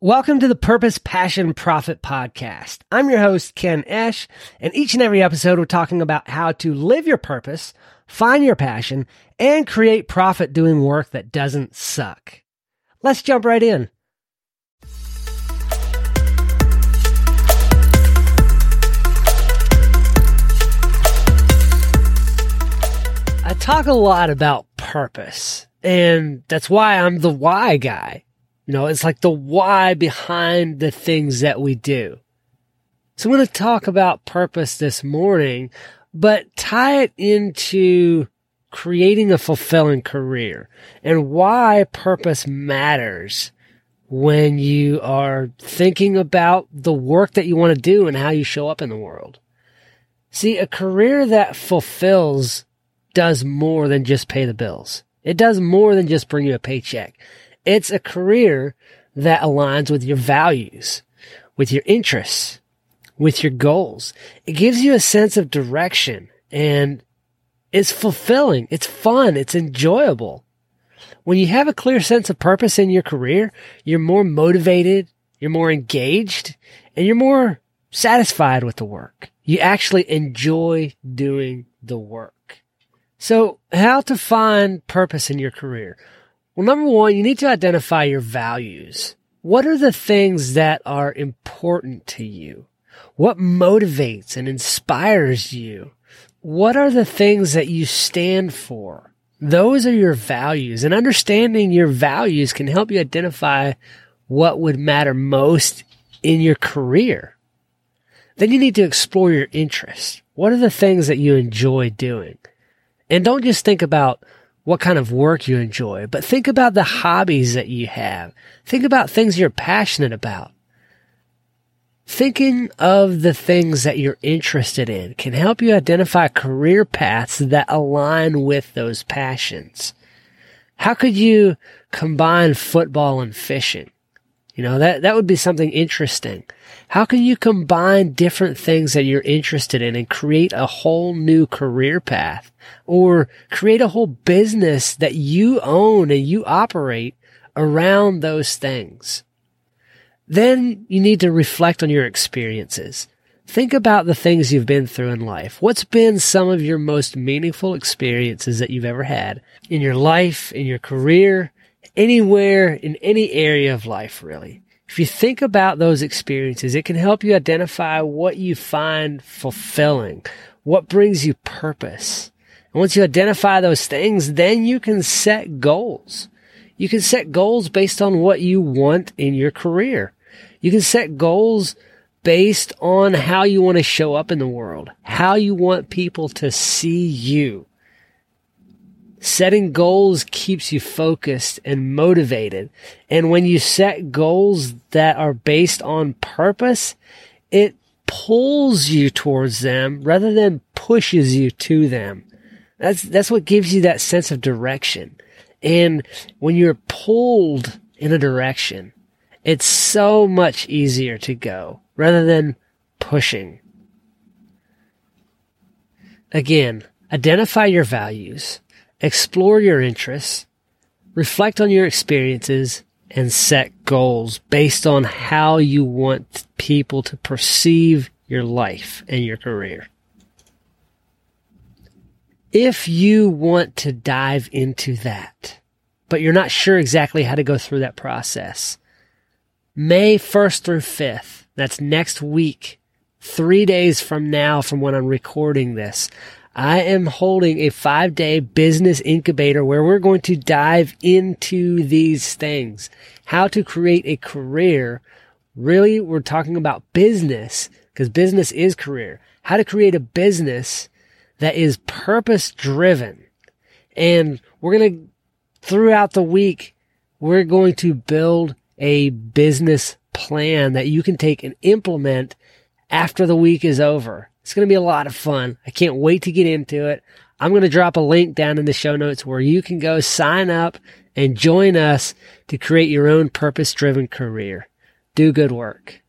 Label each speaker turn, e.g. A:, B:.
A: Welcome to the Purpose, Passion, Profit podcast. I'm your host, Ken Eash, and each and every episode we're talking about how to live your purpose, find your passion, and create profit doing work that doesn't suck. Let's jump right in. I talk a lot about purpose, and that's why I'm the why guy. You know, it's like the why behind the things that we do. So I'm going to talk about purpose this morning, but tie it into creating a fulfilling career and why purpose matters when you are thinking about the work that you want to do and how you show up in the world. See, a career that fulfills does more than just pay the bills. It does more than just bring you a paycheck. It's a career that aligns with your values, with your interests, with your goals. It gives you a sense of direction and it's fulfilling. It's fun. It's enjoyable. When you have a clear sense of purpose in your career, you're more motivated, you're more engaged, and you're more satisfied with the work. You actually enjoy doing the work. So how to find purpose in your career? Well, number one, you need to identify your values. What are the things that are important to you? What motivates and inspires you? What are the things that you stand for? Those are your values and understanding your values can help you identify what would matter most in your career. Then you need to explore your interests. What are the things that you enjoy doing? And don't just think about what kind of work you enjoy, but think about the hobbies that you have. Think about things you're passionate about. Thinking of the things that you're interested in can help you identify career paths that align with those passions. How could you combine football and fishing? You know, that, that would be something interesting. How can you combine different things that you're interested in and create a whole new career path or create a whole business that you own and you operate around those things? Then you need to reflect on your experiences. Think about the things you've been through in life. What's been some of your most meaningful experiences that you've ever had in your life, in your career, anywhere in any area of life, really. If you think about those experiences, it can help you identify what you find fulfilling, what brings you purpose. And once you identify those things, then you can set goals. You can set goals based on what you want in your career. You can set goals based on how you want to show up in the world, how you want people to see you. Setting goals keeps you focused and motivated. And when you set goals that are based on purpose, it pulls you towards them rather than pushes you to them. That's, that's what gives you that sense of direction. And when you're pulled in a direction, it's so much easier to go rather than pushing. Again, identify your values explore your interests, reflect on your experiences, and set goals based on how you want people to perceive your life and your career. If you want to dive into that, but you're not sure exactly how to go through that process, May 1st through 5th, that's next week, three days from now from when I'm recording this, I am holding a five day business incubator where we're going to dive into these things. How to create a career. Really, we're talking about business because business is career. How to create a business that is purpose driven. And we're going to, throughout the week, we're going to build a business plan that you can take and implement after the week is over. It's going to be a lot of fun. I can't wait to get into it. I'm going to drop a link down in the show notes where you can go sign up and join us to create your own purpose driven career. Do good work.